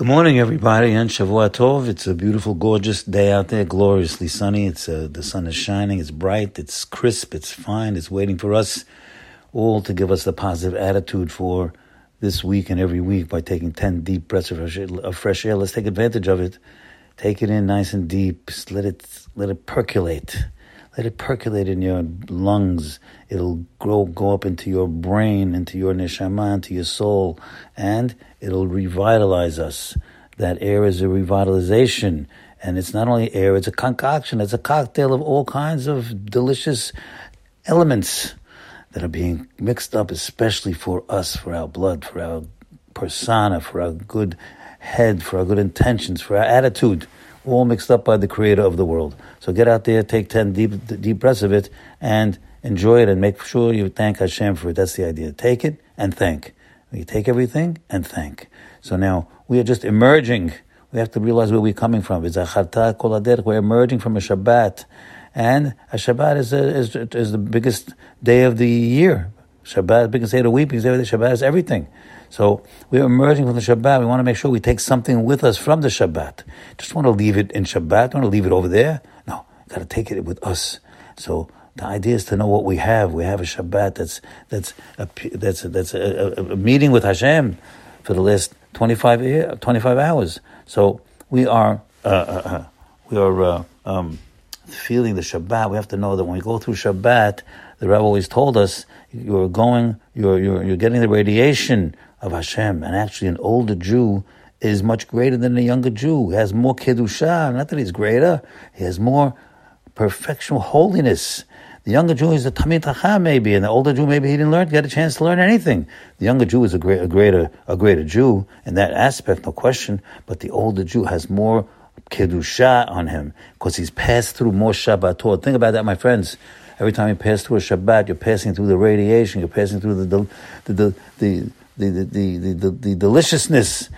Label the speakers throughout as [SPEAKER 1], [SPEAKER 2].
[SPEAKER 1] Good morning, everybody, and Shavua Tov. It's a beautiful, gorgeous day out there, gloriously sunny. It's uh, the sun is shining. It's bright. It's crisp. It's fine. It's waiting for us all to give us the positive attitude for this week and every week by taking ten deep breaths of fresh air. Of fresh air. Let's take advantage of it. Take it in nice and deep. Let it let it percolate. Let it percolate in your lungs. It'll grow, go up into your brain, into your neshama, into your soul, and it'll revitalize us. That air is a revitalization. And it's not only air, it's a concoction, it's a cocktail of all kinds of delicious elements that are being mixed up, especially for us, for our blood, for our persona, for our good head, for our good intentions, for our attitude all mixed up by the creator of the world. So get out there, take 10 deep, deep breaths of it, and enjoy it, and make sure you thank Hashem for it. That's the idea. Take it and thank. You take everything and thank. So now we are just emerging. We have to realize where we're coming from. It's. We're emerging from a Shabbat. And a Shabbat is, a, is, is the biggest day of the year. Shabbat, biggest day of the week, because Shabbat is everything. So we're emerging from the Shabbat. We want to make sure we take something with us from the Shabbat. Just want to leave it in Shabbat. Want to leave it over there? No, got to take it with us. So the idea is to know what we have. We have a Shabbat that's that's a, that's a, that's a, a, a meeting with Hashem for the last 25, year, 25 hours. So we are uh, uh, uh, we are uh, um, feeling the Shabbat. We have to know that when we go through Shabbat, the Rebbe always told us you're going, you're you're you're getting the radiation of Hashem. And actually, an older Jew is much greater than a younger Jew. He has more kedusha. Not that he's greater. He has more perfection, holiness. The younger Jew is a talmid chacham maybe, and the older Jew maybe he didn't learn, get a chance to learn anything. The younger Jew is a, great, a greater, a greater Jew in that aspect, no question. But the older Jew has more kedusha on him because he's passed through more Shabbatot. Think about that, my friends. Every time you pass through a Shabbat, you're passing through the radiation, you're passing through the the the, the the, the, the, the, the deliciousness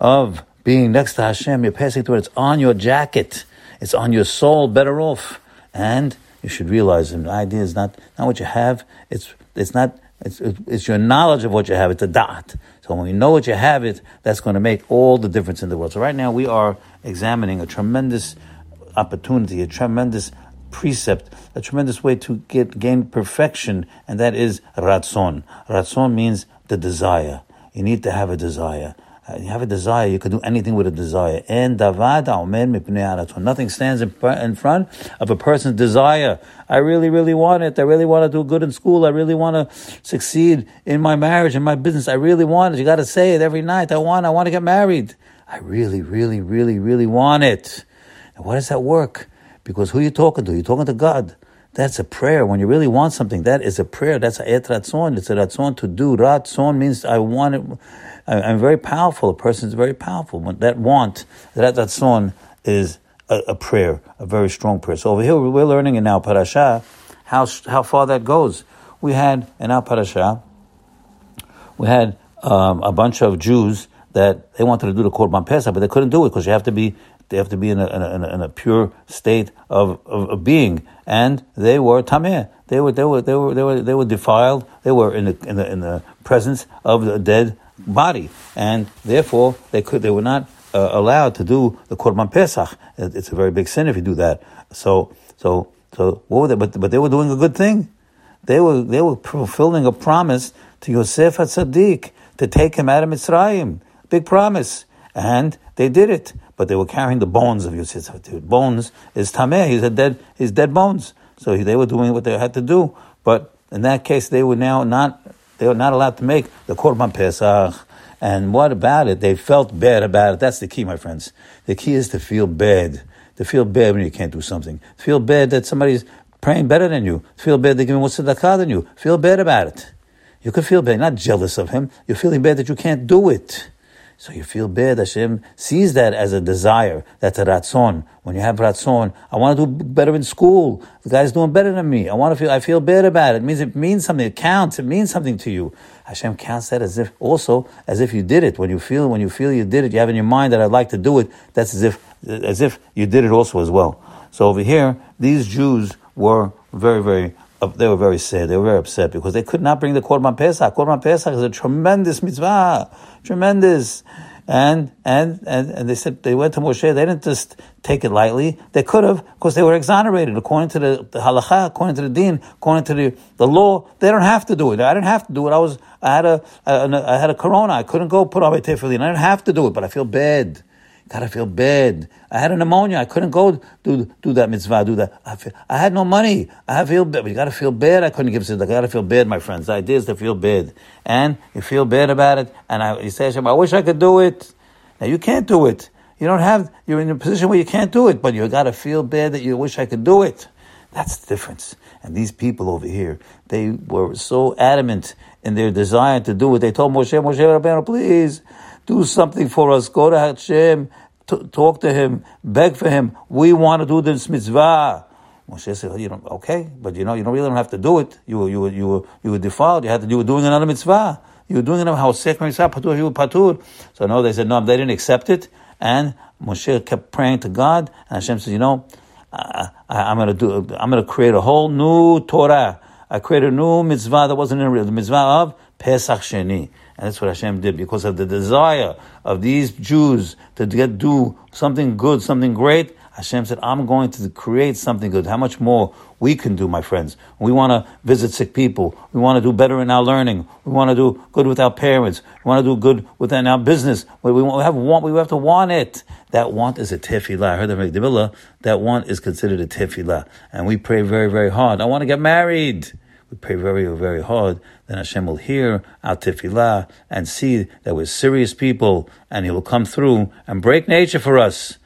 [SPEAKER 1] of being next to Hashem. You're passing through it. It's on your jacket. It's on your soul, better off. And you should realize the idea is not, not what you have. It's, it's not, it's, it's your knowledge of what you have. It's a dot. So when you know what you have, it, that's going to make all the difference in the world. So right now we are examining a tremendous opportunity, a tremendous precept, a tremendous way to get gain perfection, and that is ratzon. Ratzon means the desire. You need to have a desire. Uh, you have a desire, you can do anything with a desire. And davad omen mipnei nothing stands in, in front of a person's desire. I really, really want it. I really want to do good in school. I really want to succeed in my marriage, in my business. I really want it. You got to say it every night. I want, I want to get married. I really, really, really, really want it. And why does that work? Because who are you talking to? You're talking to God. That's a prayer. When you really want something, that is a prayer. That's a et ratzon. It's a ratzon to do. Ratzon means I want it. I, am very powerful. A person is very powerful. When that want, that ratzon is a, a, prayer, a very strong prayer. So over here, we're learning in our parasha how, how far that goes. We had in our parasha, we had um, a bunch of Jews that they wanted to do the Korban Pesach, but they couldn't do it because you have to be they have to be in a, in a, in a pure state of, of, of, being, and they were tameh. They were they were they were they were they were defiled. They were in the in the, in the presence of the dead body, and therefore they could they were not uh, allowed to do the korban pesach. It's a very big sin if you do that. So so so what were they? But but they were doing a good thing. They were they were fulfilling a promise to Yosef Tzaddik to take him out of Mitzrayim. Big promise, and they did it but they were carrying the bones of Yosef. Bones is tameh. He's a dead. His dead bones. So they were doing what they had to do. But in that case, they were now not. They were not allowed to make the korban pesach. And what about it? They felt bad about it. That's the key, my friends. The key is to feel bad. To feel bad when you can't do something. Feel bad that somebody's praying better than you. Feel bad they're giving more tzedakah than you. Feel bad about it. You could feel bad, not jealous of him. You're feeling bad that you can't do it. So you feel bad. Hashem sees that as a desire. That's a ratzon. When you have ratzon, I want to do better in school. The guy's doing better than me. I want to feel, I feel bad about it. It means it means something. It counts. It means something to you. Hashem counts that as if, also, as if you did it. When you feel, when you feel you did it, you have in your mind that I'd like to do it. That's as if, as if you did it also as well. So over here, these Jews were very, very they were very sad. They were very upset because they could not bring the Korban Pesach. Korban Pesach is a tremendous mitzvah, tremendous. And, and, and, and they said, they went to Moshe, they didn't just take it lightly. They could have, because they were exonerated according to the, the halacha, according to the deen, according to the, the law. They don't have to do it. I didn't have to do it. I was, I had a, a I had a corona. I couldn't go put on my tefillin. I didn't have to do it, but I feel bad. Gotta feel bad. I had a pneumonia. I couldn't go do do that mitzvah, do that. I, feel, I had no money. I feel bad. But you gotta feel bad. I couldn't give tzedakah. I gotta feel bad, my friends. The idea is to feel bad. And you feel bad about it. And I, you say, Hashem, I wish I could do it. Now you can't do it. You don't have, you're in a position where you can't do it, but you gotta feel bad that you wish I could do it. That's the difference. And these people over here, they were so adamant in their desire to do it. They told Moshe, Moshe Rabbeinu, please, do something for us. Go to Hashem, t- talk to him, beg for him. We want to do this mitzvah. Moshe said, you know, okay, but you know, you don't really don't have to do it. You were, you were, you were, you were defiled. You had to, you were doing another mitzvah. You were doing it. How sick mitzvah patur, you were patur. So no, they said no. They didn't accept it, and Moshe kept praying to God, and Hashem said, you know, I, am going to do. I'm going to create a whole new Torah. I created a new mitzvah that wasn't in the mitzvah of Pesach Sheni. And that's what Hashem did because of the desire of these Jews to get do something good, something great. Hashem said, I'm going to create something good. How much more we can do, my friends? We want to visit sick people. We want to do better in our learning. We want to do good with our parents. We want to do good within our business. We, we, have want, we have to want it. That want is a tefillah. I heard that from That want is considered a tefillah. And we pray very, very hard. I want to get married we pray very, very hard, then Hashem will hear our tefillah and see that we're serious people, and He will come through and break nature for us,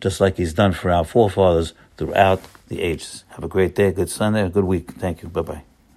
[SPEAKER 1] just like He's done for our forefathers throughout the ages. Have a great day, good Sunday, a good week. Thank you. Bye bye.